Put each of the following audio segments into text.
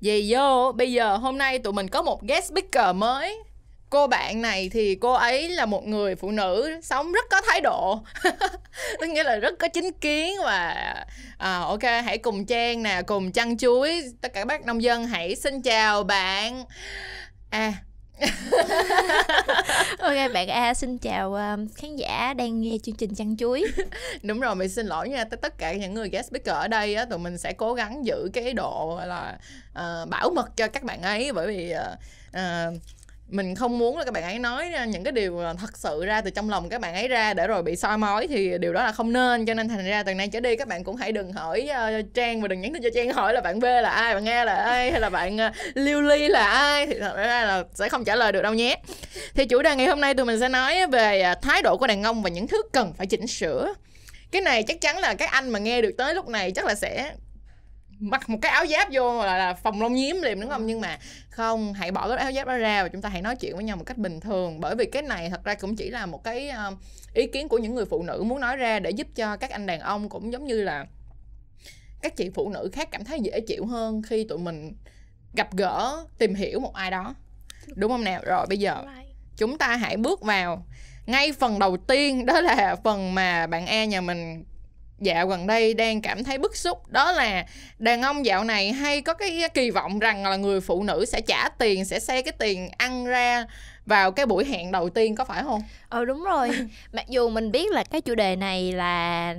Vậy vô, bây giờ hôm nay tụi mình có một guest speaker mới. Cô bạn này thì cô ấy là một người phụ nữ sống rất có thái độ. Tức nghĩa là rất có chính kiến và à, ok hãy cùng Trang nè, cùng chăn chuối. Tất cả các bác nông dân hãy xin chào bạn. À ok bạn A xin chào um, khán giả đang nghe chương trình chăn chuối. Đúng rồi mình xin lỗi nha tất cả những người guest speaker ở đây á tụi mình sẽ cố gắng giữ cái độ là uh, bảo mật cho các bạn ấy bởi vì uh, uh, mình không muốn là các bạn ấy nói những cái điều thật sự ra từ trong lòng các bạn ấy ra để rồi bị soi mói thì điều đó là không nên. Cho nên thành ra từ nay trở đi các bạn cũng hãy đừng hỏi uh, trang và đừng nhắn tin cho trang hỏi là bạn b là ai bạn nghe là ai hay là bạn ờ, uh, liêu ly là ai thì thật ra là sẽ không trả lời được đâu nhé. Thì chủ đề ngày hôm nay tụi mình sẽ nói về ờ, thái độ của đàn ông và những thứ cần phải chỉnh sửa. Cái này chắc chắn là các anh mà nghe được tới lúc này chắc là sẽ mặc một cái áo giáp vô là, là phòng lông nhiếm liền đúng không? Ừ. nhưng mà không hãy bỏ cái áo giáp đó ra và chúng ta hãy nói chuyện với nhau một cách bình thường. Bởi vì cái này thật ra cũng chỉ là một cái ờ, ý kiến của những người phụ nữ muốn nói ra để giúp cho các anh đàn ông cũng giống như là các chị phụ nữ khác cảm thấy dễ chịu hơn khi tụi mình gặp gỡ tìm hiểu một ai đó. Đúng không nào? Rồi bây giờ chúng ta hãy bước vào ngay phần đầu tiên đó là phần mà bạn e nhà mình dạo gần đây đang cảm thấy bức xúc đó là đàn ông dạo này hay có cái kỳ vọng rằng là người phụ nữ sẽ trả tiền sẽ xe cái tiền ăn ra vào cái buổi hẹn đầu tiên có phải không? Ờ đúng rồi. Mặc dù mình biết là cái chủ đề này là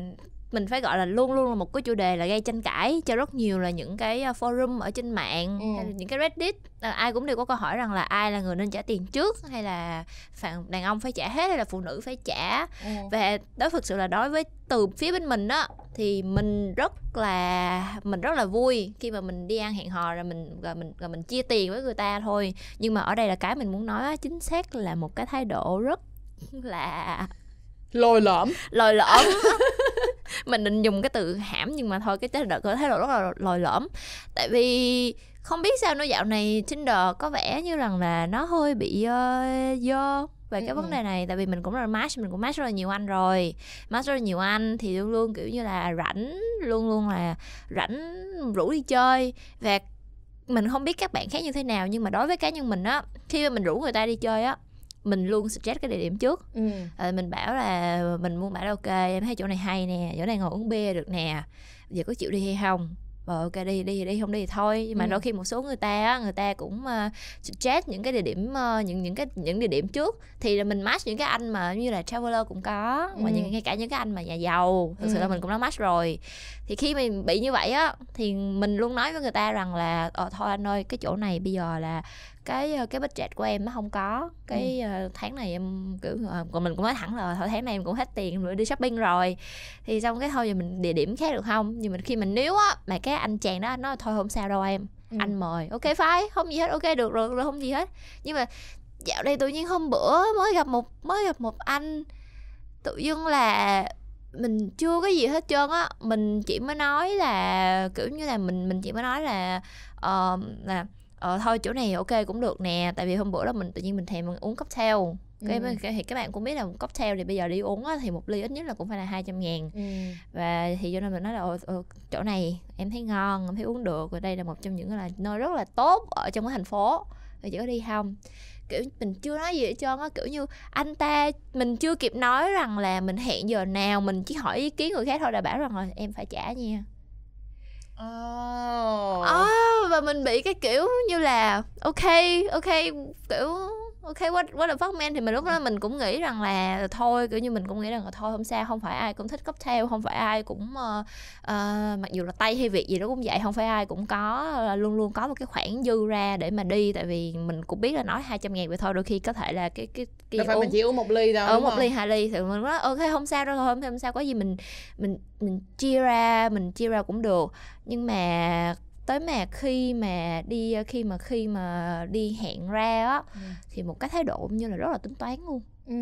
mình phải gọi là luôn luôn là một cái chủ đề là gây tranh cãi cho rất nhiều là những cái ờ, forum ở trên mạng ừ. hay là những cái reddit ờ, ai cũng đều có câu hỏi rằng là ai là người nên trả tiền trước hay là phản đàn ông phải trả hết hay là phụ nữ phải trả ừ. và đó thực sự là đối với từ phía bên mình đó thì mình rất là mình rất là vui khi mà mình đi ăn hẹn hò rồi mình rồi mình rồi mình chia tiền với người ta thôi nhưng mà ở đây là cái mình muốn nói chính xác là một cái thái độ rất là lồi lõm. Lồi lõm. Mình định dùng cái từ hãm nhưng mà thôi cái thái độ có thái độ rất là lồi lõm. Tại vì không biết sao nó dạo này Tinder có vẻ như rằng là nó hơi bị uh, dơ về cái ừ. vấn đề này. Tại vì mình cũng là match mình cũng match rất là nhiều anh rồi. Match rất là nhiều anh thì luôn luôn kiểu như là rảnh luôn luôn là rảnh rủ đi chơi. Và mình không biết các bạn khác như thế nào nhưng mà đối với cá nhân mình á khi mà mình rủ người ta đi chơi á mình luôn suggest cái địa điểm trước ừ. à, mình bảo là mình muốn bảo là ok em thấy chỗ này hay nè chỗ này ngồi uống bia được nè giờ có chịu đi hay không ờ ok đi đi đi không đi thì thôi nhưng mà ừ. đôi khi một số người ta á người ta cũng uh, suggest những cái địa điểm uh, những những cái những địa điểm trước thì là mình match những cái anh mà như là traveler cũng có ừ. và những ngay cả những cái anh mà nhà giàu thực ừ. sự là mình cũng đã match rồi thì khi mình bị như vậy á thì mình luôn nói với người ta rằng là ờ thôi anh ơi cái chỗ này bây giờ là cái ờ, cái budget của em nó không có. Cái ừ. tháng này em kiểu còn mình cũng nói thẳng là thôi tháng này em cũng hết tiền rồi đi shopping rồi. Thì xong cái thôi giờ mình địa điểm khác được không? Nhưng mà khi mình nếu á mà cái anh chàng đó nói thôi không sao đâu em. Ừ. anh mời ok phải không gì hết ok được rồi, rồi không gì hết. Nhưng mà dạo đây tự nhiên hôm bữa mới gặp một mới gặp một anh tự dưng là mình chưa có gì hết trơn á. Mình chỉ mới nói là kiểu như là mình mình chỉ mới nói là uh, là ờ thôi chỗ này ok cũng được nè tại vì hôm bữa đó mình tự nhiên mình thèm mình uống cocktail. Cái, ừ. thì các bạn cũng biết là cocktail thì bây giờ đi uống á, thì một ly ít nhất là cũng phải là 200 ngàn. Ừ. và thì cho nên mình nói là ồ, ồ, chỗ này em thấy ngon em thấy uống được và đây là một trong những là nơi rất là tốt ở trong cái thành phố. Thì chỉ có đi không? Kiểu mình chưa nói gì hết trơn á kiểu như anh ta mình chưa kịp nói rằng là mình hẹn giờ nào mình chỉ hỏi ý kiến người khác thôi đã bảo rằng là em phải trả nha Oh. Oh, và mình bị cái kiểu như là ok ok kiểu ok what what the fuck man thì mình lúc đó mình cũng nghĩ rằng là thôi kiểu như mình cũng nghĩ rằng là thôi không sao không phải ai cũng thích cocktail không phải ai cũng uh, uh, mặc dù là tay hay việc gì đó cũng vậy không phải ai cũng có uh, luôn luôn có một cái khoản dư ra để mà đi. Tại vì mình cũng biết là nói 200 ngàn vậy thôi đôi khi có thể là cái cái cái phải uống, mình chỉ uống một ly đâu ở một không? ly hai ly thì mình nói ok không sao đâu thôi không sao có gì mình mình mình chia ra mình chia ra cũng được. Nhưng mà tới mà khi mà đi khi mà khi mà đi hẹn ra á ừ. thì một cái thái độ như là rất là tính toán luôn ừ.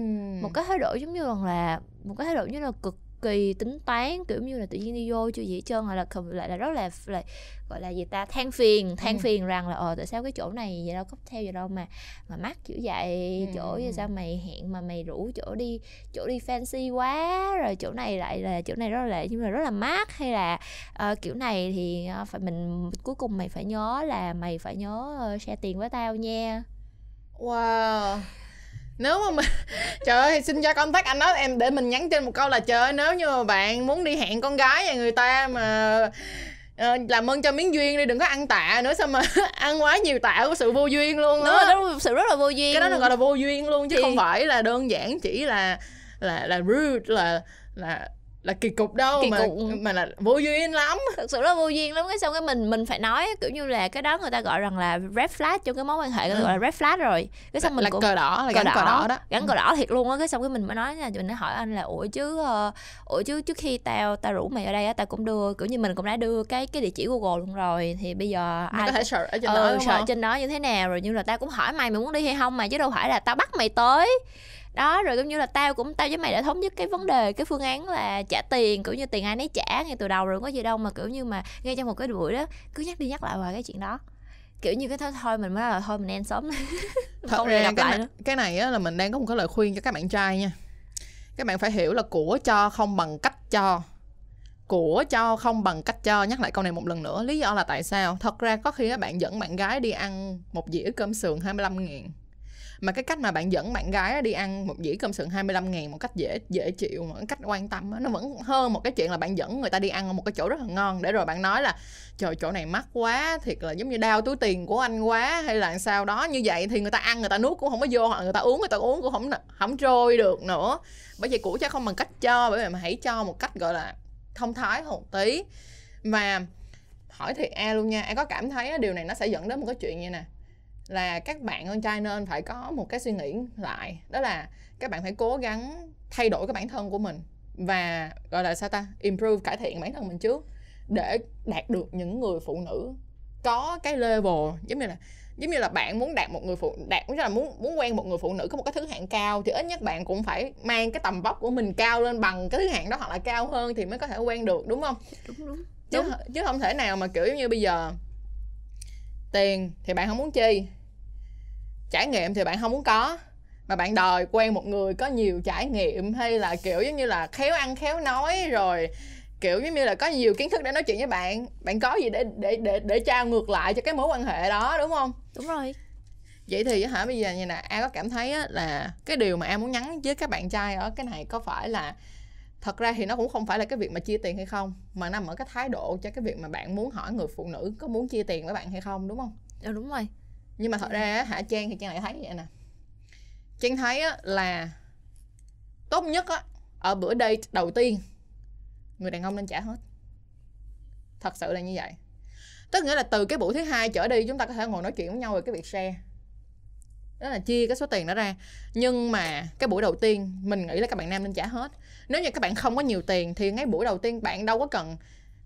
một cái thái độ giống như là một cái thái độ như là cực kỳ tính toán kiểu như là tự nhiên đi vô chưa gì hết trơn hoặc là lại là rất là, là gọi là gì ta than phiền than ừ. phiền rằng là ờ tại sao cái chỗ này vậy đâu có theo vậy đâu mà mà mắc kiểu vậy ừ. chỗ vậy sao mày hẹn mà mày rủ chỗ đi chỗ đi fancy quá rồi chỗ này lại là chỗ này rất là nhưng mà rất là mát hay là uh, kiểu này thì uh, phải mình cuối cùng mày phải nhớ là mày phải nhớ uh, share tiền với tao nha wow nếu mà mình trời ơi xin cho contact anh đó em để mình nhắn trên một câu là trời ơi nếu như mà bạn muốn đi hẹn con gái nhà người ta mà uh, làm ơn cho miếng duyên đi đừng có ăn tạ nữa sao mà ăn quá nhiều tạ có sự vô duyên luôn đó, đó sự rất là vô duyên. Cái đó là gọi là vô duyên luôn chứ thì... không phải là đơn giản chỉ là là là rude là là là kỳ cục đâu kỳ mà cục. mà là vô duyên lắm. Thật sự là vô duyên lắm. Cái xong cái mình mình phải nói kiểu như là cái đó người ta gọi rằng là red flag trong cái mối quan hệ ừ. gọi là red flag rồi. Cái xong mình là cũng, cờ đỏ là cờ gắn đỏ, cờ đỏ đó. gắn ừ. cờ đỏ thiệt luôn á. Cái xong cái mình mới nói nha mình hỏi anh là ủa chứ uh, ủa chứ trước khi tao tao rủ mày ở đây á tao cũng đưa kiểu như mình cũng đã đưa cái cái địa chỉ google luôn rồi thì bây giờ mày ai có thể search ở trên ừ, đó search trên đó như thế nào? Rồi như là tao cũng hỏi mày mày muốn đi hay không mà chứ đâu phải là tao bắt mày tới đó rồi cũng như là tao cũng tao với mày đã thống nhất cái vấn đề cái phương án là trả tiền kiểu như tiền ai nấy trả ngay từ đầu rồi có gì đâu mà kiểu như mà ngay trong một cái buổi đó cứ nhắc đi nhắc lại vào cái chuyện đó. Kiểu như cái thôi thôi mình mới là thôi mình nên sớm không ra cái, này, cái này á là mình đang có một cái lời khuyên cho các bạn trai nha. Các bạn phải hiểu là của cho không bằng cách cho. Của cho không bằng cách cho. Nhắc lại câu này một lần nữa lý do là tại sao? Thật ra có khi các bạn dẫn bạn gái đi ăn một dĩa cơm sườn 25 ngàn mà cái cách mà bạn dẫn bạn gái đi ăn một dĩa cơm sườn 25 ngàn một cách dễ dễ chịu, một cách quan tâm nó vẫn hơn một cái chuyện là bạn dẫn người ta đi ăn ở một cái chỗ rất là ngon. Để rồi bạn nói là, trời, chỗ này mắc quá, thiệt là giống như đau túi tiền của anh quá hay là sao đó. Như vậy thì người ta ăn, người ta nuốt cũng không có vô hoặc người ta uống, người ta uống cũng không không trôi được nữa. Bởi vậy cũ chắc không bằng cách cho, bởi vì mà hãy cho một cách, gọi là, thông thái một tí. Và hỏi thiệt a luôn nha em có cảm thấy điều này nó sẽ dẫn đến một cái chuyện như nè là các bạn con trai nên phải có một cái suy nghĩ lại đó là các bạn phải cố gắng thay đổi cái bản thân của mình và gọi là sao ta improve cải thiện bản thân mình trước để đạt được những người phụ nữ có cái level giống như là giống như là bạn muốn đạt một người phụ đạt như là muốn muốn quen một người phụ nữ có một cái thứ hạng cao thì ít nhất bạn cũng phải mang cái tầm vóc của mình cao lên bằng cái thứ hạng đó hoặc là cao hơn thì mới có thể quen được đúng không đúng đúng chứ đúng. chứ không thể nào mà kiểu như bây giờ tiền thì bạn không muốn chi. Trải nghiệm thì bạn không muốn có. Mà bạn đòi quen một người có nhiều trải nghiệm hay là kiểu giống như là khéo ăn khéo nói rồi kiểu giống như là có nhiều kiến thức để nói chuyện với bạn bạn có gì để để để để trao ngược lại cho cái mối quan hệ đó đúng không? Đúng rồi. Vậy thì hả bây giờ như nè a có cảm thấy là cái điều mà em muốn nhắn với các bạn trai ở cái này có phải là thật ra thì nó cũng không phải là cái việc mà chia tiền hay không mà nằm ở cái thái độ cho cái việc mà bạn muốn hỏi người phụ nữ có muốn chia tiền với bạn hay không đúng không? Ừ, đúng rồi. Nhưng mà thật ra hả trang thì trang lại thấy vậy nè. Trang thấy á, là tốt nhất á ở bữa date đầu tiên người đàn ông nên trả hết. Thật sự là như vậy. Tức nghĩa là từ cái buổi thứ hai trở đi chúng ta có thể ngồi nói chuyện với nhau về cái việc share. Đó là chia cái số tiền đó ra. Nhưng mà cái buổi đầu tiên mình nghĩ là các bạn nam nên trả hết nếu như các bạn không có nhiều tiền thì ngay buổi đầu tiên bạn đâu có cần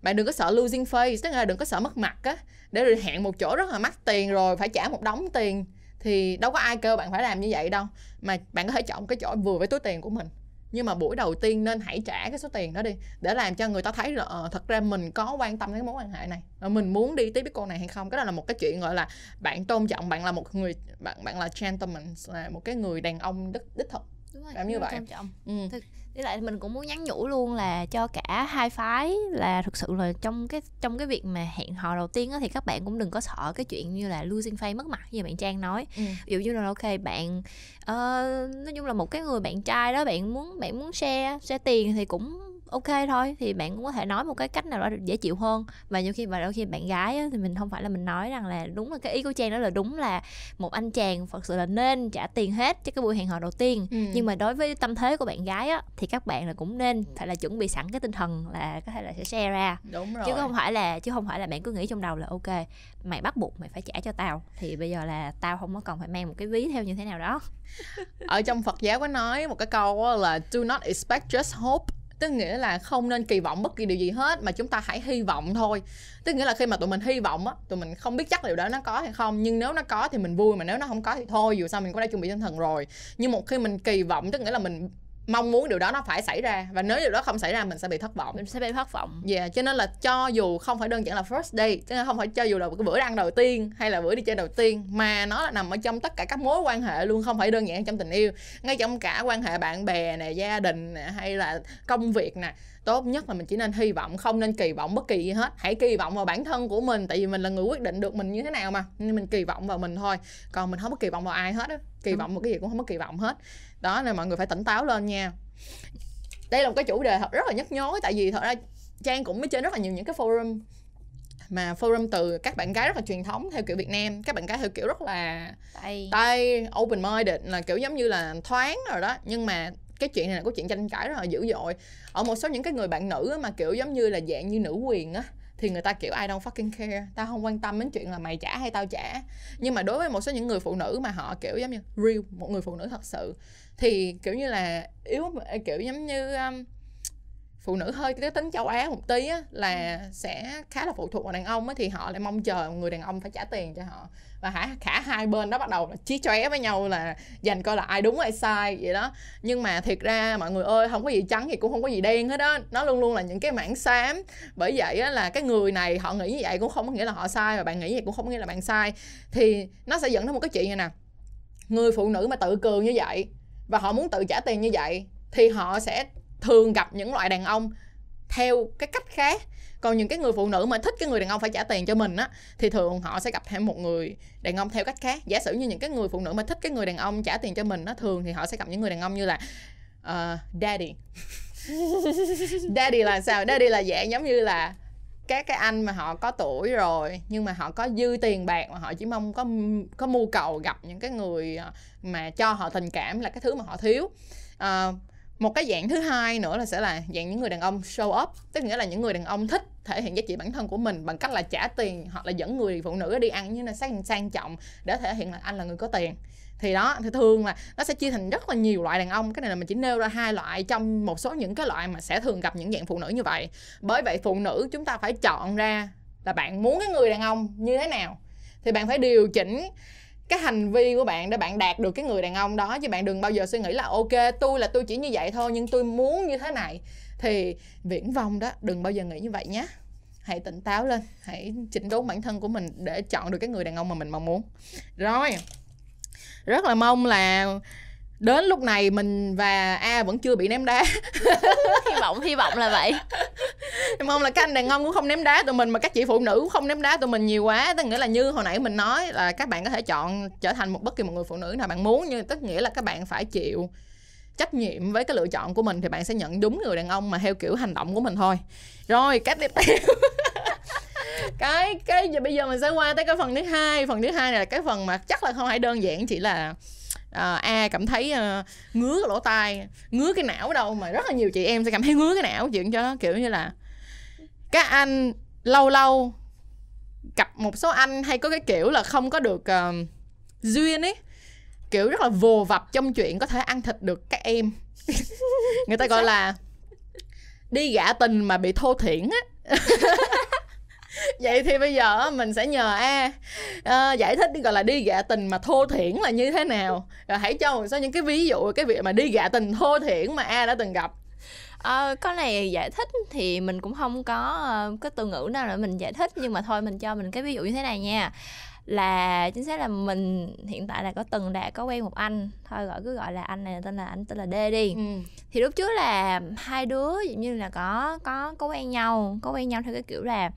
bạn đừng có sợ losing face tức là đừng có sợ mất mặt á. Để rồi hẹn một chỗ rất là mắc tiền rồi phải trả một đống tiền thì đâu có ai kêu bạn phải làm như vậy đâu. Mà bạn có thể chọn cái chỗ vừa với túi tiền của mình. Nhưng mà buổi đầu tiên nên hãy trả cái số tiền đó đi để làm cho người ta thấy là uh, thật ra mình có quan tâm đến mối quan hệ này. Và mình muốn đi tiếp với cô này hay không? Cái đó là một cái chuyện gọi là bạn tôn trọng bạn là một người bạn bạn là gentleman là một cái người đàn ông đích đích thực. Đúng rồi, như vậy. tôn trọng. Ừ. Thực, với lại mình cũng muốn nhắn nhủ luôn là cho cả hai phái là thực sự là trong cái trong cái việc mà hẹn hò đầu tiên á, thì các bạn cũng đừng có sợ cái chuyện như là losing face mất mặt như bạn trang nói ừ. ví dụ như là ok bạn uh, nói chung là một cái người bạn trai đó bạn muốn bạn muốn share share tiền thì cũng ok thôi thì bạn cũng có thể nói một cái cách nào đó dễ chịu hơn. Và nhiều khi và đôi khi bạn gái á, thì mình không phải là mình nói rằng là đúng là cái ý của trang đó là đúng là một anh chàng thật sự là nên trả tiền hết cho cái buổi hẹn hò đầu tiên. Ừ. nhưng mà đối với tâm thế của bạn gái á thì các bạn là cũng nên phải là chuẩn bị sẵn cái tinh thần là có thể là sẽ share ra. Đúng rồi. chứ không phải là chứ không phải là bạn cứ nghĩ trong đầu là ok mày bắt buộc mày phải trả cho tao. Thì bây giờ là tao không có cần phải mang một cái ví theo như thế nào đó. Ở trong Phật giáo có nói một cái câu là do not expect just hope tức nghĩa là không nên kỳ vọng bất kỳ điều gì hết, mà chúng ta hãy hy vọng thôi. Tức nghĩa là khi mà tụi mình hy vọng á, tụi mình không biết chắc liệu đó nó có hay không, nhưng nếu nó có thì mình vui, mà nếu nó không có thì thôi, dù sao mình cũng đã chuẩn bị tinh thần rồi. Nhưng một khi mình kỳ vọng, tức nghĩa là mình mong muốn điều đó nó phải xảy ra và nếu điều đó không xảy ra mình sẽ bị thất vọng mình sẽ bị thất vọng Dạ, yeah, cho nên là cho dù không phải đơn giản là first day, chứ không phải cho dù là cái bữa ăn đầu tiên hay là bữa đi chơi đầu tiên mà nó là nằm ở trong tất cả các mối quan hệ luôn, không phải đơn giản trong tình yêu, ngay trong cả quan hệ bạn bè nè, gia đình nè hay là công việc nè. Tốt nhất là mình chỉ nên hy vọng, không nên kỳ vọng bất kỳ gì hết. Hãy kỳ vọng vào bản thân của mình tại vì mình là người quyết định được mình như thế nào mà. Nên mình kỳ vọng vào mình thôi. Còn mình không có kỳ vọng vào ai hết á. Kỳ vọng một cái gì cũng không có kỳ vọng hết. Đó nên mọi người phải tỉnh táo lên nha. Đây là một cái chủ đề thật rất là nhức nhối tại vì thật ra trang cũng mới trên rất là nhiều những cái forum mà forum từ các bạn gái rất là truyền thống theo kiểu Việt Nam các bạn gái theo kiểu rất là tay. tay open minded là kiểu giống như là thoáng rồi đó. Nhưng mà cái chuyện này là có chuyện tranh cãi rất là dữ dội. Ở một số những cái người bạn nữ mà kiểu giống như là dạng như nữ quyền á thì người ta kiểu I don't fucking care tao không quan tâm đến chuyện là mày trả hay tao trả. Nhưng mà đối với một số những người phụ nữ mà họ kiểu giống như real một người phụ nữ thật sự thì kiểu như là yếu kiểu giống như um, phụ nữ hơi cái tính châu Á một tí á, là sẽ khá là phụ thuộc vào đàn ông á, thì họ lại mong chờ người đàn ông phải trả tiền cho họ. Và hả cả hai bên đó bắt đầu là chí chóe với nhau là dành coi là ai đúng ai sai vậy đó. Nhưng mà thiệt ra mọi người ơi không có gì trắng thì cũng không có gì đen hết á. Nó luôn luôn là những cái mảng xám. Bởi vậy á, là cái người này họ nghĩ như vậy cũng không có nghĩa là họ sai và bạn nghĩ vậy cũng không có nghĩa là bạn sai. Thì nó sẽ dẫn đến một cái chuyện như nè. Người phụ nữ mà tự cường như vậy và họ muốn tự trả tiền như vậy thì họ sẽ thường gặp những loại đàn ông theo cái cách khác. Còn những cái người phụ nữ mà thích cái người đàn ông phải trả tiền cho mình á thì thường họ sẽ gặp thêm một người đàn ông theo cách khác. Giả sử như những cái người phụ nữ mà thích cái người đàn ông trả tiền cho mình á thường thì họ sẽ gặp những người đàn ông như là uh, daddy. Daddy là sao? Daddy là dạng giống như là các cái anh mà họ có tuổi rồi nhưng mà họ có dư tiền bạc mà họ chỉ mong có có mưu cầu gặp những cái người ờ, mà cho họ tình cảm là cái thứ mà họ thiếu. À, một cái dạng thứ hai nữa là sẽ là dạng những người đàn ông show up, tức nghĩa là những người đàn ông thích thể hiện giá trị bản thân của mình bằng cách là trả tiền hoặc là dẫn người phụ nữ đi ăn như là sang sang trọng để thể hiện là anh là người có tiền. Thì đó, thì thường là nó sẽ chia thành rất là nhiều loại đàn ông, cái này là mình chỉ nêu ra hai loại trong một số những cái loại mà sẽ thường gặp những dạng phụ nữ như vậy. Bởi vậy phụ nữ chúng ta phải chọn ra là bạn muốn cái người đàn ông như thế nào. Thì bạn phải điều chỉnh cái hành vi của bạn để bạn đạt được cái người đàn ông đó, chứ bạn đừng bao giờ suy nghĩ là, ok, tôi là tôi chỉ như vậy thôi, nhưng tôi muốn như thế này. Thì viễn vông đó, đừng bao giờ nghĩ như vậy nhé. Hãy tỉnh táo lên, hãy chỉnh đốn bản thân của mình để chọn được cái người đàn ông mà mình mong muốn. Rồi, rất là mong là đến lúc này mình và a vẫn chưa bị ném đá. Hy vọng hy vọng là vậy. Mong là các anh đàn ông cũng không ném đá tụi mình mà các chị phụ nữ cũng không ném đá tụi mình nhiều quá. Tức nghĩa là như hồi nãy mình nói là các bạn có thể chọn trở thành một bất kỳ một người phụ nữ nào bạn muốn nhưng tức nghĩa là các bạn phải chịu trách nhiệm với cái lựa chọn của mình thì bạn sẽ nhận đúng người đàn ông mà theo kiểu hành động của mình thôi. Rồi cách tiếp theo. Cái cái giờ bây giờ mình sẽ qua tới cái phần thứ hai. Phần thứ hai này là cái phần mà chắc là không phải đơn giản chỉ là à, a cảm thấy uh, ngứa cái lỗ tai ngứa cái não đâu mà rất là nhiều chị em sẽ cảm thấy ngứa cái não chuyện cho nó kiểu như là các anh lâu lâu gặp một số anh hay có cái kiểu là không có được uh, duyên ấy kiểu rất là vồ vập trong chuyện có thể ăn thịt được các em. Người ta gọi là đi gạ tình mà bị thô thiển á vậy thì bây giờ mình sẽ nhờ a à, giải thích gọi là đi gạ tình mà thô thiển là như thế nào. Rồi hãy cho một số những cái ví dụ cái việc mà đi gạ tình thô thiển mà a đã từng gặp. À, cái này giải thích thì mình cũng không có uh, cái từ ngữ nào để mình giải thích nhưng mà thôi mình cho mình cái ví dụ như thế này nha. Là chính xác là mình hiện tại là có từng đã có quen một anh thôi gọi cứ gọi là anh này tên là anh tên là D đi. Ừ. thì lúc trước là hai đứa giống như là có có có quen nhau có quen nhau theo cái kiểu là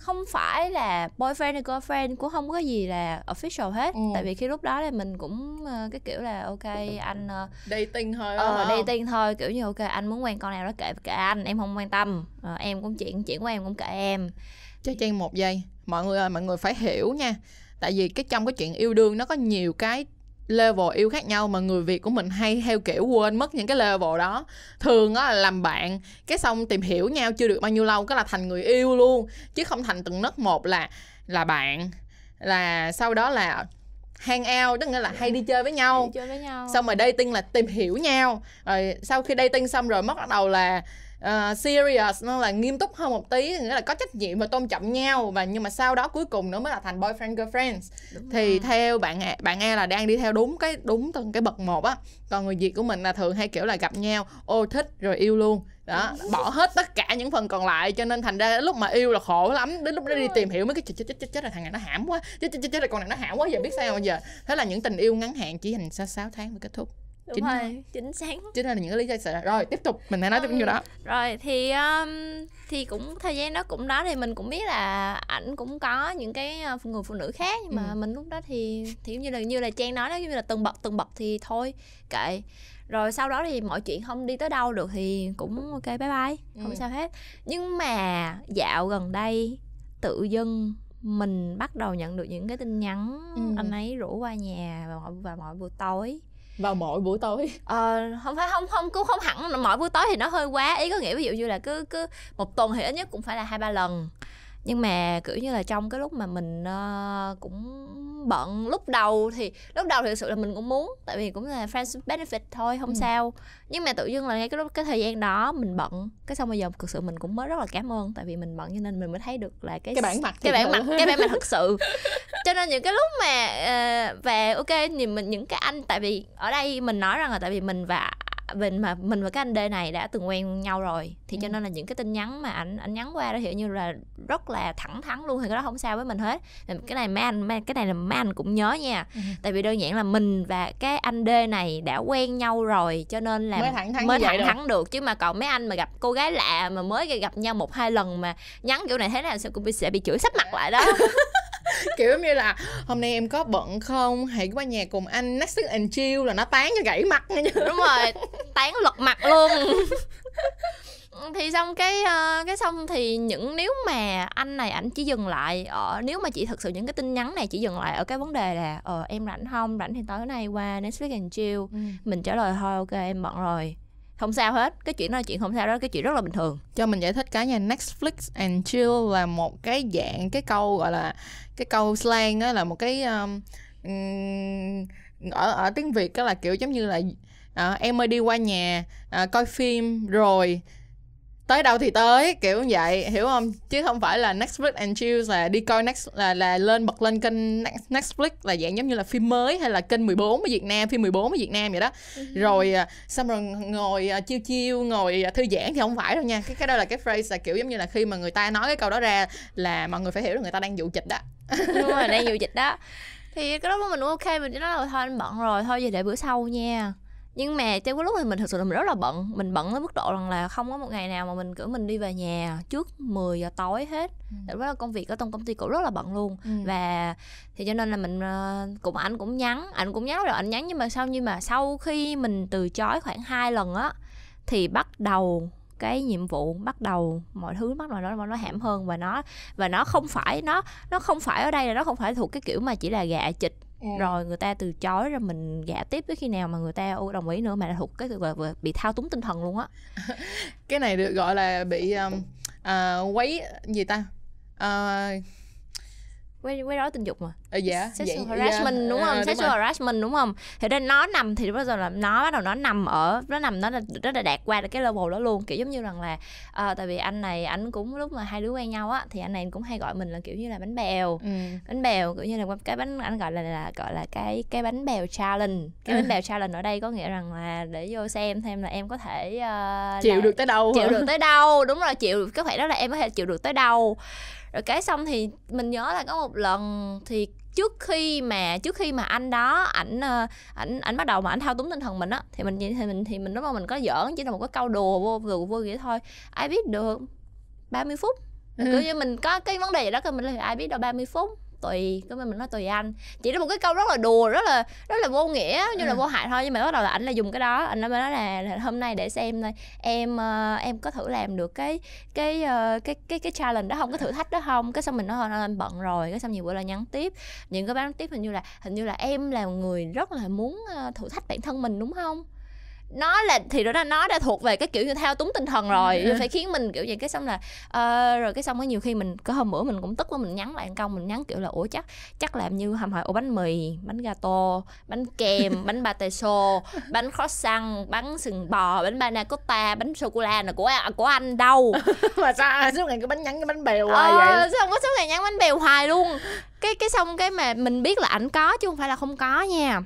không phải là boyfriend hay girlfriend cũng không có gì là official hết. Ừ. tại vì khi lúc đó là mình cũng uh, cái kiểu là ok anh uh, dating thôi ờ uh, dating thôi kiểu như ok anh muốn quen con nào đó kệ kệ anh em không quan tâm. Uh, em cũng chuyện chuyện của em cũng kệ em. Cho chen một giây mọi người ơi mọi người phải hiểu nha. Tại vì cái trong cái chuyện yêu đương nó có nhiều cái level yêu khác nhau mà người Việt của mình hay theo kiểu quên mất những cái level đó. Thường á là làm bạn cái xong tìm hiểu nhau chưa được bao nhiêu lâu cái là thành người yêu luôn. Chứ không thành từng nấc một là là bạn là sau đó là hang out tức nghĩa là hay đi chơi với nhau, chơi với nhau. xong rồi dating là tìm hiểu nhau. Rồi sau khi dating xong rồi mất bắt đầu là uh, serious nó là nghiêm túc hơn một tí nghĩa là có trách nhiệm và tôn trọng nhau. Và nhưng mà sau đó cuối cùng nữa mới là thành boyfriend girlfriend thì rồi. theo bạn A- bạn E là đang đi theo đúng cái đúng từng cái bậc một á. Còn người Việt của mình là thường hay kiểu là gặp nhau ô thích rồi yêu luôn. Đó bỏ hết tất cả những phần còn lại cho nên thành ra lúc mà yêu là khổ lắm. Đến lúc đó đi tìm hiểu mấy cái chết chết chết chết là thằng này nó hãm quá. Chết chết chết là con này nó hãm quá giờ biết sao bây giờ? Thế là những tình yêu ngắn hạn chỉ hành sáu sáu tháng mới kết thúc đúng chính rồi chính xác. Chính là những cái lý do xảy ra rồi tiếp tục mình hãy nói tiếp như đó. Rồi thì um, thì cũng thời gian đó cũng đó thì mình cũng biết là ảnh cũng có những cái uh, người phụ nữ khác nhưng mà Ừ. mình lúc đó thì thì như là như là trang nói đó như là từng bậc từng bậc thì thôi kệ. Rồi sau đó thì mọi chuyện không đi tới đâu được thì cũng ok bye bye. Không Ừ. sao hết. Nhưng mà dạo gần đây tự dưng mình bắt đầu nhận được những cái tin nhắn Ừ. anh ấy rủ qua nhà vào mọi, vào mọi buổi tối vào mỗi buổi tối. Ờ, không phải không không cũng không hẳn mỗi buổi tối thì nó hơi quá. Ý có nghĩa ví dụ như là cứ cứ một tuần thì ít nhất cũng phải là hai ba lần. Nhưng mà kiểu như là trong cái lúc mà mình ờ, cũng bận lúc đầu thì lúc đầu thì thực sự là mình cũng muốn tại vì cũng là friends benefit thôi không Ừ. sao. Nhưng mà tự dưng là ngay cái lúc cái thời gian đó mình bận cái xong bây giờ thực sự mình cũng mới rất là cảm ơn tại vì mình bận cho nên mình mới thấy được là cái cái bản mặt cái bản mặt cái bản mặt thực sự. Cho nên những cái lúc mà ờ, và ok thì mình những cái anh tại vì ở đây mình nói rằng là tại vì mình và mình mà mình và cái anh D này đã từng quen nhau rồi thì cho Ừ. nên là những cái tin nhắn mà anh anh nhắn qua đó hiểu như là rất là thẳng thắn luôn thì cái đó không sao với mình hết cái này mấy anh mấy- cái này là mấy anh cũng nhớ nha Ừ. tại vì đơn giản là mình và cái anh D này đã quen nhau rồi cho nên là Mới thẳng thắn mới như vậy thẳng được. chứ mà còn mấy anh mà gặp cô gái lạ mà mới gặp nhau một hai lần mà nhắn kiểu này thế nào sẽ cũng sẽ bị chửi sắp mặt lại đó kiểu như là hôm nay em có bận không? Hãy qua nhà cùng anh. Netflix and chill là nó tán cho gãy mặt nha. Đúng rồi tán lật mặt luôn. Thì xong cái ờ, cái xong thì những nếu mà anh này ảnh chỉ dừng lại ở nếu mà chỉ thực sự những cái tin nhắn này chỉ dừng lại ở cái vấn đề là ờ em rảnh không? Rảnh thì tối nay qua Netflix and chill. Mình trả lời thôi ok em bận rồi không sao hết cái chuyện đó là chuyện không sao đó cái chuyện rất là bình thường. Cho mình giải thích cái nha Netflix and chill là một cái dạng cái câu gọi là cái câu slang đó là một cái um, ở ở tiếng Việt đó là kiểu giống như là ờ, em ơi đi qua nhà ờ, coi phim rồi tới đâu thì tới kiểu như vậy hiểu không? Chứ không phải là Netflix and chill là đi coi next là là lên bật lên kênh Netflix là dạng giống như là phim mới hay là kênh 14 ở Việt Nam phim 14 ở Việt Nam vậy đó. Rồi à, xong rồi ngồi à, chiêu chiêu ngồi à, thư giãn thì không phải đâu nha. Cái cái đó là cái phrase là kiểu giống như là khi mà người ta nói cái câu đó ra là mọi người phải hiểu là người ta đang dụ chịch đó. Đúng rồi đang nhiều dịch đó. Thì cái đó mình cũng ok mình chỉ nói là thôi anh bận rồi thôi giờ để bữa sau nha nhưng mà trong cái lúc thì mình thực sự là mình rất là bận mình bận tới mức độ rằng là không có một ngày nào mà mình kiểu mình đi về nhà trước 10 giờ tối hết. Ừ. tại đó là công việc ở trong công ty cũng rất là bận luôn. Và thì cho nên là mình ờ, cũng anh cũng nhắn anh cũng nhắn rồi anh nhắn nhưng mà sau nhưng mà sau khi mình từ chối khoảng hai lần á thì bắt đầu cái nhiệm vụ bắt đầu mọi thứ bắt đầu nó nó hãm hơn và nó và nó không phải nó nó không phải ở đây là nó không phải thuộc cái kiểu mà chỉ là gạ chịch Ừ. rồi người ta từ chối rồi mình gạ tiếp tới khi nào mà người ta đồng ý nữa mà là thuộc cái gọi là bị thao túng tinh thần luôn á. Cái này được gọi là bị um, à, quấy gì ta? À, quay quay đó tình dục mà dạ sexual vậy- harassment dạ, đúng không? Ờ, đúng sexual rồi. harassment đúng không? Thì đây nó nằm thì bây giờ là nó bắt đầu nó nằm ở nó nằm nó là nó đã đạt qua được cái level đó luôn. Kiểu giống như rằng là ờ, tại vì anh này anh cũng lúc mà hai đứa quen nhau á thì anh này cũng hay gọi mình là kiểu như là bánh bèo. Ừ. bánh bèo kiểu như là cái bánh anh gọi là, là gọi là cái cái bánh bèo challenge. Cái bánh bèo challenge ở đây có nghĩa rằng là để vô xem thêm là em có thể ờ, chịu là- được tới đâu. Chịu hả? được tới đâu đúng rồi chịu cái khoản đó là em có thể chịu được tới đâu. Rồi cái xong thì mình nhớ là có một lần thì trước khi mà trước khi mà anh đó ảnh ờ, ảnh ảnh bắt đầu mà ảnh thao túng tinh thần mình á thì mình thì mình thì mình lúc mà mình có giỡn chỉ là một cái câu đùa vô vừa vô vậy thôi. Ai biết được 30 phút? Ừ. kiểu như mình có cái vấn đề gì đó thì mình là ai biết đâu 30 phút tùy cái mình nói tùy anh. Chỉ là một cái câu rất là đùa rất là rất là vô nghĩa như là Ừ. vô hại thôi nhưng mà bắt đầu là ảnh là dùng cái đó anh nói nói là, là hôm nay để xem thôi em ờ, em có thử làm được cái cái ờ, cái cái cái challenge đó không cái thử thách đó không? Cái xong mình nói thôi anh bận rồi. Cái xong nhiều bữa là nhắn tiếp. Những cái bán tiếp hình như là hình như là em là người rất là muốn ờ, thử thách bản thân mình đúng không nó là thì đó là nó đã thuộc về cái kiểu như thao túng tinh thần rồi Ừ. phải khiến mình kiểu vậy. Cái xong là ờ, rồi cái xong cái nhiều khi mình có hôm bữa mình cũng tức quá mình nhắn lại công mình nhắn kiểu là ủa chắc chắc làm như hầm hỏi ủa bánh mì bánh gato bánh kem bánh pate xô bánh croissant bánh sừng bò bánh banana cotta bánh sô cô la là của của anh đâu? Mà sao suốt ngày cái bánh nhắn cái bánh bèo hoài vậy? ờ, xong có suốt ngày nhắn bánh bèo hoài luôn. Cái cái xong cái mà mình biết là ảnh có chứ không phải là không có nha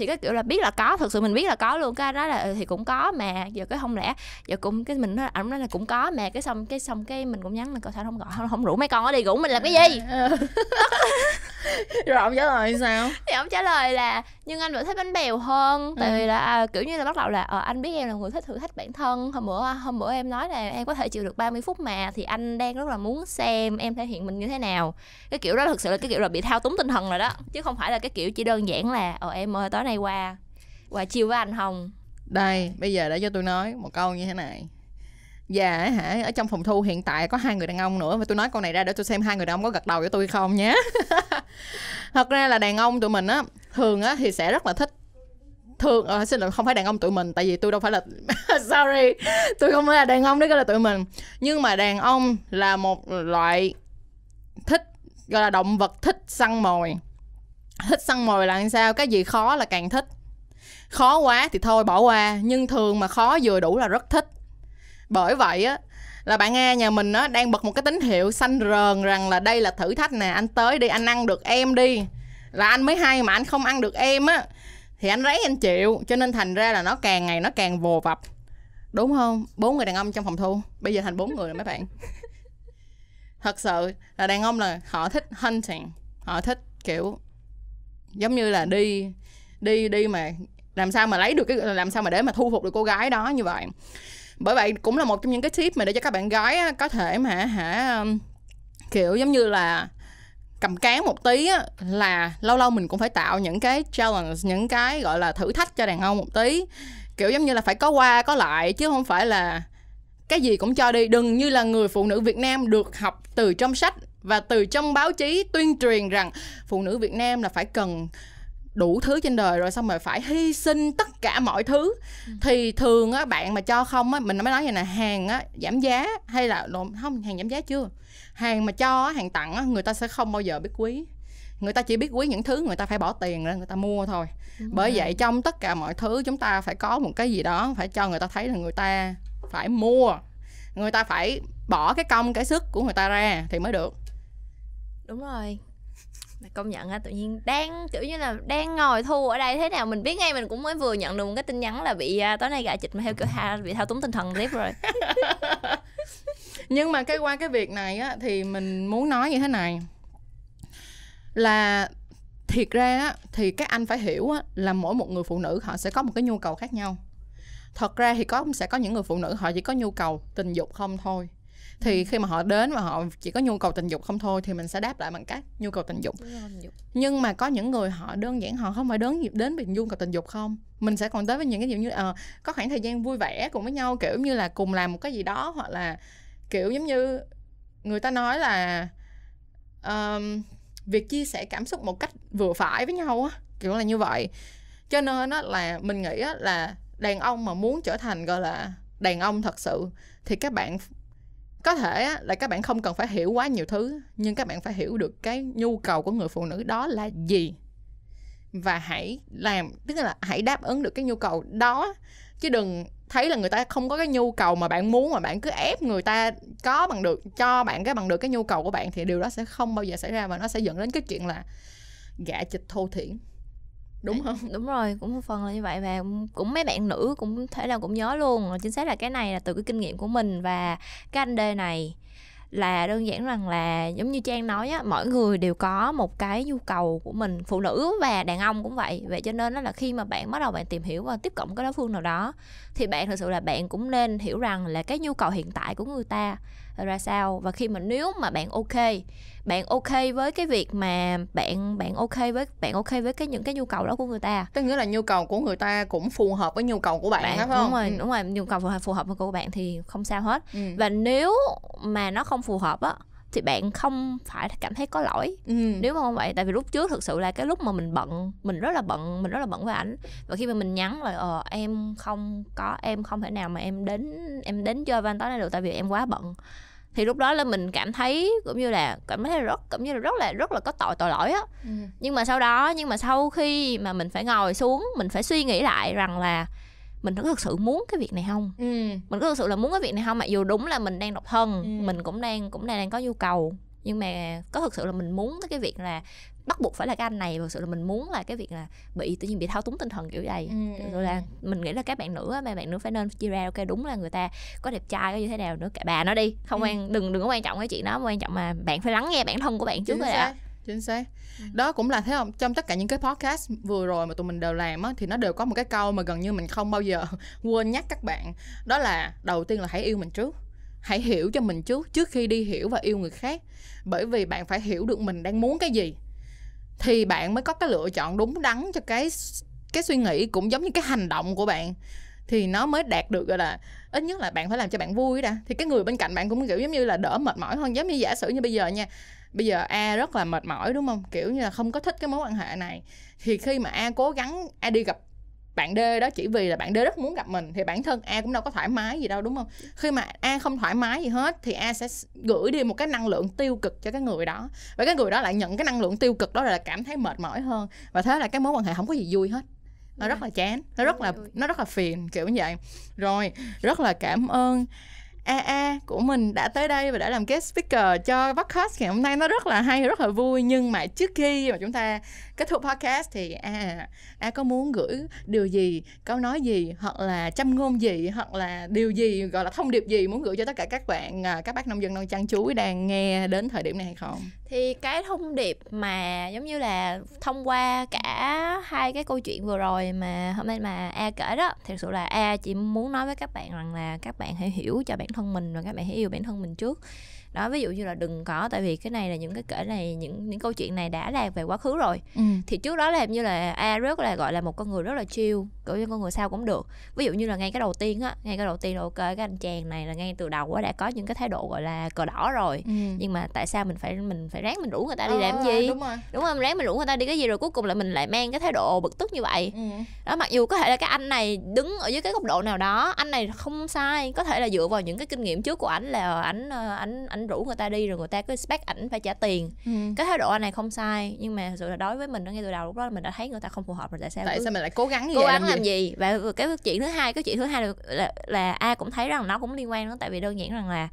thì cái kiểu là biết là có thực sự mình biết là có luôn cái đó là ừ, thì cũng có mà. Giờ cái không lẽ giờ cũng cái mình nói ảnh nói là cũng có mà cái xong cái xong cái mình cũng nhắn là cậu sao không gọi không, không rủ mấy con ở đi rủ mình làm cái gì? Ờ. rồi ông trả lời sao? Thì ông trả lời là nhưng anh vẫn thích bánh bèo hơn. Tại Ừ. vì là à, kiểu như là bắt đầu là ờ, anh biết em là người thích thử thách bản thân. Hôm bữa hôm bữa em nói là em có thể chịu được 30 phút mà thì anh đang rất là muốn xem em thể hiện mình như thế nào. Cái kiểu đó thực sự là cái kiểu là bị thao túng tinh thần rồi đó chứ không phải là cái kiểu chỉ đơn giản là ờ em ơi tối nay quà. Quà chiều với anh Hồng. Đây bây giờ để cho tôi nói một câu như thế này. Dạ hả ở trong phòng thu hiện tại có hai người đàn ông nữa và tôi nói câu này ra để tôi xem hai người đàn ông có gật đầu với tôi không nhé. Thật ra là đàn ông tụi mình á thường á thì sẽ rất là thích thường à, ờ, xin lỗi không phải đàn ông tụi mình tại vì tôi đâu phải là sorry tôi không phải là đàn ông đấy cái là tụi mình. Nhưng mà đàn ông là một loại thích gọi là động vật thích săn mồi thích săn mồi là sao? Cái gì khó là càng thích. Khó quá thì thôi, bỏ qua. Nhưng thường mà khó vừa đủ là rất thích. Bởi vậy á, là bạn nghe nhà mình á, đang bật một cái tín hiệu xanh rờn rằng là đây là thử thách nè, anh tới đi, anh ăn được em đi. Là anh mới hay mà anh không ăn được em á, thì anh rấy anh chịu. Cho nên thành ra là nó càng ngày nó càng vồ vập. Đúng không? Bốn người đàn ông trong phòng thu. Bây giờ thành bốn người rồi mấy bạn. Thật sự là đàn ông là họ thích hunting. Họ thích, kiểu giống như là đi đi đi mà làm sao mà lấy được cái làm sao mà để mà thu phục được cô gái đó như vậy. Bởi vậy cũng là một trong những cái tip mà để cho các bạn gái á, có thể mà hả um, kiểu giống như là cầm cán một tí á, là lâu lâu mình cũng phải tạo những cái challenge những cái gọi là thử thách cho đàn ông một tí. Kiểu giống như là phải có qua có lại chứ không phải là cái gì cũng cho đi. Đừng như là người phụ nữ Việt Nam được học từ trong sách và từ trong báo chí tuyên truyền rằng phụ nữ Việt Nam là phải cần đủ thứ trên đời rồi xong rồi phải hy sinh tất cả mọi thứ. Thì thường á bạn mà cho không á mình mới nói vậy nè hàng á giảm giá hay là không hàng giảm giá chưa? Hàng mà cho hàng tặng á người ta sẽ không bao giờ biết quý. Người ta chỉ biết quý những thứ người ta phải bỏ tiền ra người ta mua thôi. Bởi vậy trong tất cả mọi thứ chúng ta phải có một cái gì đó phải cho người ta thấy là người ta phải mua. Người ta phải bỏ cái công cái sức của người ta ra thì mới được đúng rồi. Mà công nhận á tự nhiên đang kiểu như là đang ngồi thu ở đây thế nào mình biết ngay mình cũng mới vừa nhận được một cái tin nhắn là bị uh, tối nay gà chịch mà theo kiểu ha bị thao túng tinh thần tiếp rồi. Nhưng mà cái qua cái việc này á thì mình muốn nói như thế này. Là thiệt ra á thì các anh phải hiểu á là mỗi một người phụ nữ họ sẽ có một cái nhu cầu khác nhau. Thật ra thì có sẽ có những người phụ nữ họ chỉ có nhu cầu tình dục không thôi thì khi mà họ đến và họ chỉ có nhu cầu tình dục không thôi thì mình sẽ đáp lại bằng cách nhu cầu tình dục. Nhưng mà có những người họ đơn giản họ không phải đến đến vì nhu cầu tình dục không. Mình sẽ còn tới với những cái kiểu như ờ, có khoảng thời gian vui vẻ cùng với nhau kiểu như là cùng làm một cái gì đó hoặc là kiểu giống như người ta nói là um, việc chia sẻ cảm xúc một cách vừa phải với nhau á kiểu là như vậy. Cho nên á là mình nghĩ á là đàn ông mà muốn trở thành gọi là đàn ông thật sự thì các bạn có thể là các bạn không cần phải hiểu quá nhiều thứ, nhưng các bạn phải hiểu được cái nhu cầu của người phụ nữ đó là gì. Và hãy làm, tức là hãy đáp ứng được cái nhu cầu đó. Chứ đừng thấy là người ta không có cái nhu cầu mà bạn muốn, mà bạn cứ ép người ta có bằng được, cho bạn cái bằng được cái nhu cầu của bạn, thì điều đó sẽ không bao giờ xảy ra và nó sẽ dẫn đến cái chuyện là gã chịch thô thiển đúng không? đúng rồi cũng một phần là như vậy và cũng mấy bạn nữ cũng thể là cũng nhớ luôn chính xác là cái này là từ cái kinh nghiệm của mình và cái anh D này là đơn giản rằng là giống như trang nói á mỗi người đều có một cái nhu cầu của mình phụ nữ và đàn ông cũng vậy. Vậy cho nên đó là khi mà bạn bắt đầu bạn tìm hiểu và tiếp cận cái đối phương nào đó thì bạn thực sự là bạn cũng nên hiểu rằng là cái nhu cầu hiện tại của người ta ra sao. Và khi mà nếu mà bạn ok bạn ok với cái việc mà bạn bạn ok với bạn ok với cái những cái nhu cầu đó của người ta. Tức nghĩa là nhu cầu của người ta cũng phù hợp với nhu cầu của bạn, bạn phải không? đúng rồi Ừ. đúng rồi nhu cầu phù hợp phù hợp với của bạn thì không sao hết. Ừ. và nếu mà nó không phù hợp á thì bạn không phải cảm thấy có lỗi. Ừ. nếu mà không vậy tại vì lúc trước thực sự là cái lúc mà mình bận mình rất là bận mình rất là bận với ảnh. Và khi mà mình nhắn là ờ em không có em không thể nào mà em đến em đến chơi với anh tối nay được tại vì em quá bận thì lúc đó là mình cảm thấy cũng như là cảm thấy rất cũng như là rất là rất là có tội tội lỗi á Ừ. nhưng mà sau đó nhưng mà sau khi mà mình phải ngồi xuống mình phải suy nghĩ lại rằng là mình có thực sự muốn cái việc này không Ừ. mình có thực sự là muốn cái việc này không mặc dù đúng là mình đang độc thân Ừ. mình cũng đang cũng đang đang có nhu cầu nhưng mà có thực sự là mình muốn cái việc là bắt buộc phải là cái anh này thực sự là mình muốn là cái việc là bị tự nhiên bị thao túng tinh thần kiểu vậy. Ừ, Thực ừ, là mình nghĩ là các bạn nữ mấy bạn nữ phải nên chia ra ok đúng là người ta có đẹp trai có như thế nào nữa cả bà nó đi. Không Ừ. quan đừng đừng có quan trọng cái chuyện đó quan trọng mà bạn phải lắng nghe bản thân của bạn trước rồi ạ. chính xác. Ừ. đó cũng là thế không trong tất cả những cái podcast vừa rồi mà tụi mình đều làm á thì nó đều có một cái câu mà gần như mình không bao giờ quên nhắc các bạn. Đó là đầu tiên là hãy yêu mình trước. Hãy hiểu cho mình trước trước khi đi hiểu và yêu người khác. Bởi vì bạn phải hiểu được mình đang muốn cái gì thì bạn mới có cái lựa chọn đúng đắn cho cái cái suy nghĩ cũng giống như cái hành động của bạn. Thì nó mới đạt được, gọi là, ít nhất là bạn phải làm cho bạn vui đã thì cái người bên cạnh bạn cũng, kiểu, giống như là đỡ mệt mỏi hơn. Giống như giả sử như bây giờ nha, bây giờ a rất là mệt mỏi, đúng không? Kiểu như là không có thích cái mối quan hệ này. Thì khi mà a cố gắng, a đi gặp bạn D đó chỉ vì là bạn D rất muốn gặp mình thì bản thân A cũng đâu có thoải mái gì đâu đúng không? Khi mà A không thoải mái gì hết thì A sẽ gửi đi một cái năng lượng tiêu cực cho cái người đó. Và cái người đó lại nhận cái năng lượng tiêu cực đó là cảm thấy mệt mỏi hơn. Và thế là cái mối quan hệ không có gì vui hết. Nó rất là chán nó rất là nó rất là phiền kiểu như vậy. Rồi rất là cảm ơn AA của mình đã tới đây và đã làm guest speaker cho podcast ngày hôm nay. Nó rất là hay rất là vui. Nhưng mà trước khi mà chúng ta kết thúc podcast thì a a có muốn gửi điều gì, câu nói gì, hoặc là châm ngôn gì, hoặc là điều gì, gọi là thông điệp gì muốn gửi cho tất cả các bạn à, các bác nông dân, nông chăn chuối đang nghe đến thời điểm này hay không? Thì cái thông điệp mà giống như là thông qua cả hai cái câu chuyện vừa rồi mà hôm nay mà a kể đó thật sự là a chỉ muốn nói với các bạn rằng là các bạn hãy hiểu cho bản thân mình và các bạn hãy yêu bản thân mình trước đó ví dụ như là đừng có tại vì cái này là những cái kể này những những câu chuyện này đã là về quá khứ rồi. Ừ. thì trước đó làm như là a rất là gọi là một con người rất là chill kiểu như con người sao cũng được. Ví dụ như là ngay cái đầu tiên á ngay cái đầu tiên là ok cái anh chàng này là ngay từ đầu á đã có những cái thái độ gọi là cờ đỏ rồi. Ừ. nhưng mà tại sao mình phải mình phải ráng mình rủ người ta đi làm Ờ, gì? đúng rồi. Đúng không? Ráng mình rủ người ta đi cái gì rồi cuối cùng là mình lại mang cái thái độ bực tức như vậy. Ừ. đó mặc dù có thể là cái anh này đứng ở dưới cái góc độ nào đó anh này không sai có thể là dựa vào những cái kinh nghiệm trước của ảnh là ảnh ờ, ảnh ảnh rủ người ta đi rồi người ta cứ expect ảnh phải trả tiền. Ừ. cái thái độ anh này không sai nhưng mà sự là đối với mình đó ngay từ đầu lúc đó mình đã thấy người ta không phù hợp rồi tại sao tại cứ sao mình lại cố gắng cố vậy gắng làm làm gì? gì? Và cái chuyện thứ hai cái chuyện thứ hai là, là, là ai cũng thấy rằng nó cũng liên quan đó tại vì đơn giản rằng là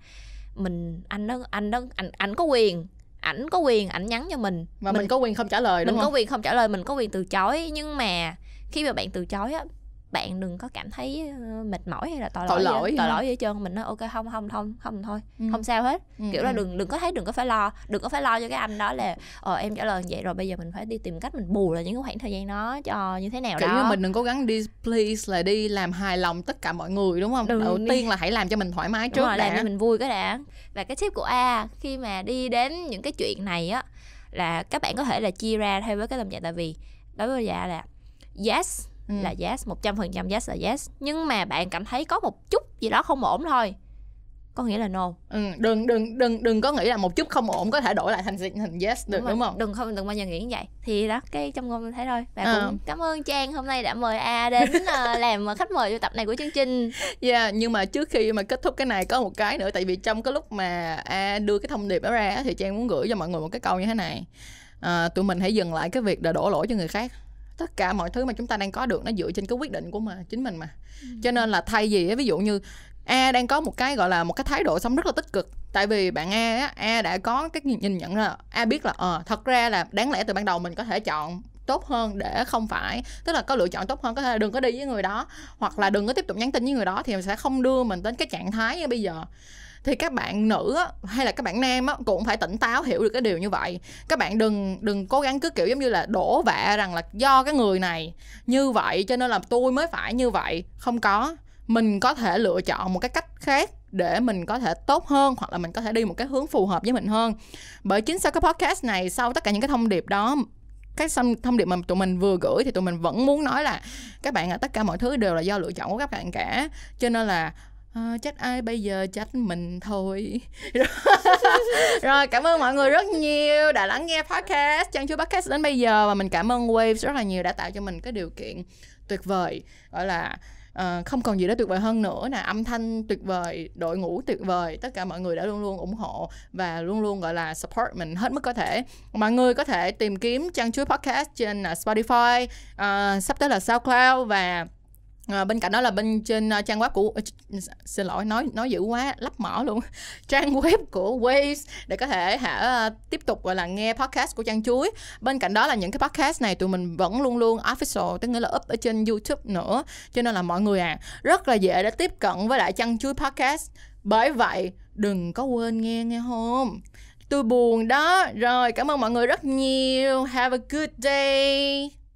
mình anh đó anh đó anh ảnh có quyền ảnh có quyền ảnh nhắn cho mình. Mà mình, có quyền không trả lời đúng mình không? có quyền không trả lời mình có quyền từ chối nhưng mà khi mà bạn từ chối á bạn đừng có cảm thấy ờ, mệt mỏi hay là tội, Tội lỗi lỗi gì, tội lỗi gì hết trơn mình nói ok không không không không thôi Ừ. không sao hết. Ừ, kiểu là ừ. đừng đừng có thấy đừng có phải lo đừng có phải lo cho cái anh đó là ờ em trả lời vậy rồi bây giờ mình phải đi tìm cách mình bù lại những cái khoảng thời gian đó cho như thế nào kiểu đó. như mình đừng cố gắng đi please là đi làm hài lòng tất cả mọi người đúng không? Đừng đầu đi- tiên là hãy làm cho mình thoải mái Đúng trước rồi, làm đã. cho mình vui cái đã. Và cái tip của A khi mà đi đến những cái chuyện này á là các bạn có thể là chia ra theo với cái tâm trạng. Tại vì đối với dạ là yes Ừ. là yes 100% yes là yes nhưng mà bạn cảm thấy có một chút gì đó không ổn thôi có nghĩa là no ừ, đừng đừng đừng đừng có nghĩ là một chút không ổn có thể đổi lại thành thành yes được rồi. đúng không đừng không đừng bao giờ nghĩ như vậy thì đó cái trong ngôn thế thôi và Ờ. cũng cảm ơn Trang hôm nay đã mời A đến ờ, làm khách mời cho tập này của chương trình Yeah, nhưng mà trước khi mà kết thúc cái này có một cái nữa tại vì trong cái lúc mà A đưa cái thông điệp đó ra thì Trang muốn gửi cho mọi người một cái câu như thế này. À, tụi mình hãy dừng lại cái việc là đổ lỗi cho người khác. Tất cả mọi thứ mà chúng ta đang có được nó dựa trên cái quyết định của mà chính mình mà. Cho nên là thay vì ví dụ như A đang có một cái gọi là một cái thái độ sống rất là tích cực tại vì bạn A á, A đã có cái nhìn nhận ra A biết là ờ thật ra là đáng lẽ từ ban đầu mình có thể chọn tốt hơn để không phải tức là có lựa chọn tốt hơn có thể là đừng có đi với người đó hoặc là đừng có tiếp tục nhắn tin với người đó thì mình sẽ không đưa mình đến cái trạng thái như bây giờ thì các bạn nữ á, hay là các bạn nam á, cũng phải tỉnh táo hiểu được cái điều như vậy. Các bạn đừng đừng cố gắng cứ kiểu giống như là đổ vạ rằng là do cái người này như vậy cho nên là tôi mới phải như vậy. Không có. Mình có thể lựa chọn một cái cách khác để mình có thể tốt hơn hoặc là mình có thể đi một cái hướng phù hợp với mình hơn. Bởi chính sau cái podcast này sau tất cả những cái thông điệp đó cái thông thông điệp mà tụi mình vừa gửi thì tụi mình vẫn muốn nói là các bạn là tất cả mọi thứ đều là do lựa chọn của các bạn cả. Cho nên là à, trách ai bây giờ? Trách mình thôi. Rồi cảm ơn mọi người rất nhiều đã lắng nghe podcast trang chúa podcast đến bây giờ và mình cảm ơn waves rất là nhiều đã tạo cho mình cái điều kiện tuyệt vời gọi là uh, không còn gì đó tuyệt vời hơn nữa nè âm thanh tuyệt vời đội ngũ tuyệt vời tất cả mọi người đã luôn luôn ủng hộ và luôn luôn gọi là support mình hết mức có thể. Mọi người có thể tìm kiếm trang chuối podcast trên uh, Spotify uh, sắp tới là SoundCloud và À, bên cạnh đó là bên trên uh, trang web của uh, xin lỗi nói nói dữ quá lắp mỏ luôn. Trang web của Waves để có thể hả uh, tiếp tục gọi là nghe podcast của trang chuối. Bên cạnh đó là những cái podcast này tụi mình vẫn luôn luôn official tức nghĩa là up ở trên YouTube nữa. Cho nên là mọi người à rất là dễ để tiếp cận với lại trang chuối podcast. Bởi vậy đừng có quên nghe nghe không tôi buồn đó. Rồi cảm ơn mọi người rất nhiều. Have a good day.